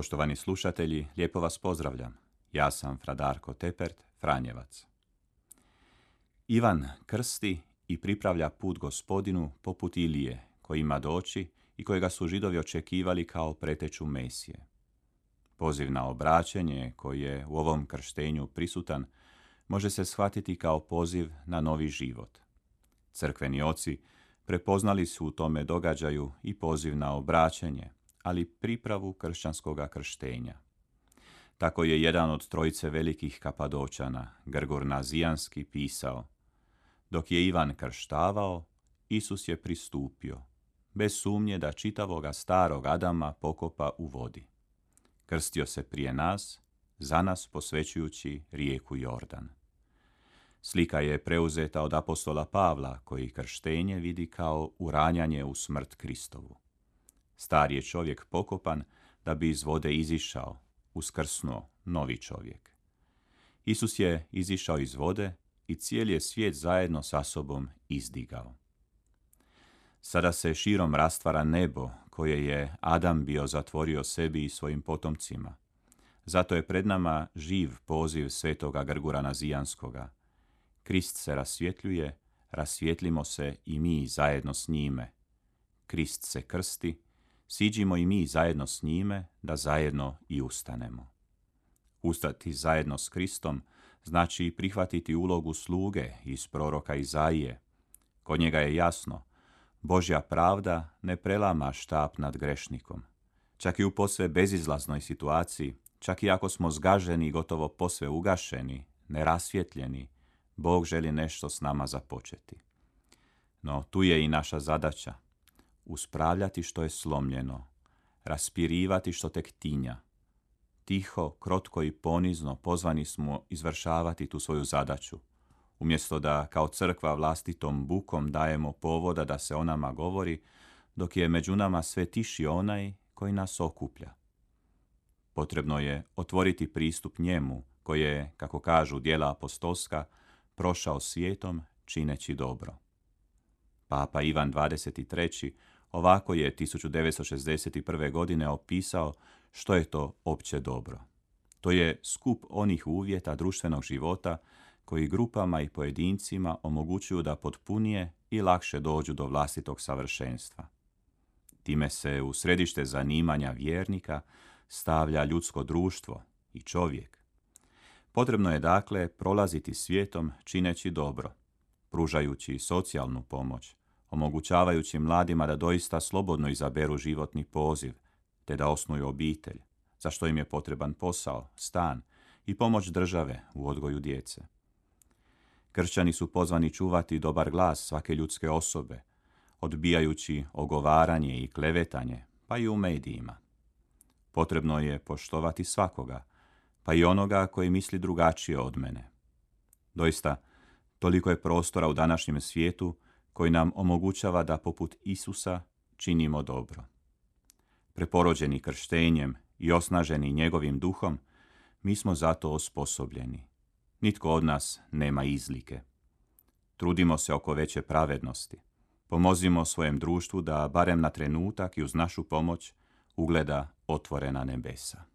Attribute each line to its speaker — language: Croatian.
Speaker 1: Poštovani slušatelji, lijepo vas pozdravljam. Ja sam Fradarko Tepert, Franjevac. Ivan krsti i pripravlja put gospodinu poput Ilije, koji ima doći i kojega su židovi očekivali kao preteću Mesije. Poziv na obraćenje, koji je u ovom krštenju prisutan, može se shvatiti kao poziv na novi život. Crkveni oci prepoznali su u tome događaju i poziv na obraćenje, ali pripravu kršćanskog krštenja. Tako je jedan od trojice velikih kapadočana, Grgor Nazijanski, pisao Dok je Ivan krštavao, Isus je pristupio, bez sumnje da čitavoga starog Adama pokopa u vodi. Krstio se prije nas, za nas posvećujući rijeku Jordan. Slika je preuzeta od apostola Pavla, koji krštenje vidi kao uranjanje u smrt Kristovu. Star je čovjek pokopan da bi iz vode izišao, uskrsnuo novi čovjek. Isus je izišao iz vode i cijeli je svijet zajedno sa sobom izdigao. Sada se širom rastvara nebo koje je Adam bio zatvorio sebi i svojim potomcima. Zato je pred nama živ poziv svetoga Grgura Nazijanskoga. Krist se rasvjetljuje, rasvjetlimo se i mi zajedno s njime. Krist se krsti, siđimo i mi zajedno s njime, da zajedno i ustanemo. Ustati zajedno s Kristom znači prihvatiti ulogu sluge iz proroka Izaije. Kod njega je jasno, Božja pravda ne prelama štap nad grešnikom. Čak i u posve bezizlaznoj situaciji, čak i ako smo zgaženi i gotovo posve ugašeni, nerasvjetljeni, Bog želi nešto s nama započeti. No tu je i naša zadaća, uspravljati što je slomljeno, raspirivati što tek tinja. Tiho, krotko i ponizno pozvani smo izvršavati tu svoju zadaću, umjesto da kao crkva vlastitom bukom dajemo povoda da se o nama govori, dok je među nama sve tiši onaj koji nas okuplja. Potrebno je otvoriti pristup njemu, koji je, kako kažu dijela apostolska, prošao svijetom čineći dobro. Papa Ivan 23. Ovako je 1961. godine opisao što je to opće dobro. To je skup onih uvjeta društvenog života koji grupama i pojedincima omogućuju da potpunije i lakše dođu do vlastitog savršenstva. Time se u središte zanimanja vjernika stavlja ljudsko društvo i čovjek. Potrebno je dakle prolaziti svijetom čineći dobro, pružajući socijalnu pomoć, omogućavajući mladima da doista slobodno izaberu životni poziv, te da osnuju obitelj, za što im je potreban posao, stan i pomoć države u odgoju djece. Kršćani su pozvani čuvati dobar glas svake ljudske osobe, odbijajući ogovaranje i klevetanje, pa i u medijima. Potrebno je poštovati svakoga, pa i onoga koji misli drugačije od mene. Doista, toliko je prostora u današnjem svijetu koji nam omogućava da poput Isusa činimo dobro. Preporođeni krštenjem i osnaženi njegovim duhom, mi smo zato osposobljeni. Nitko od nas nema izlike. Trudimo se oko veće pravednosti. Pomozimo svojem društvu da barem na trenutak i uz našu pomoć ugleda otvorena nebesa.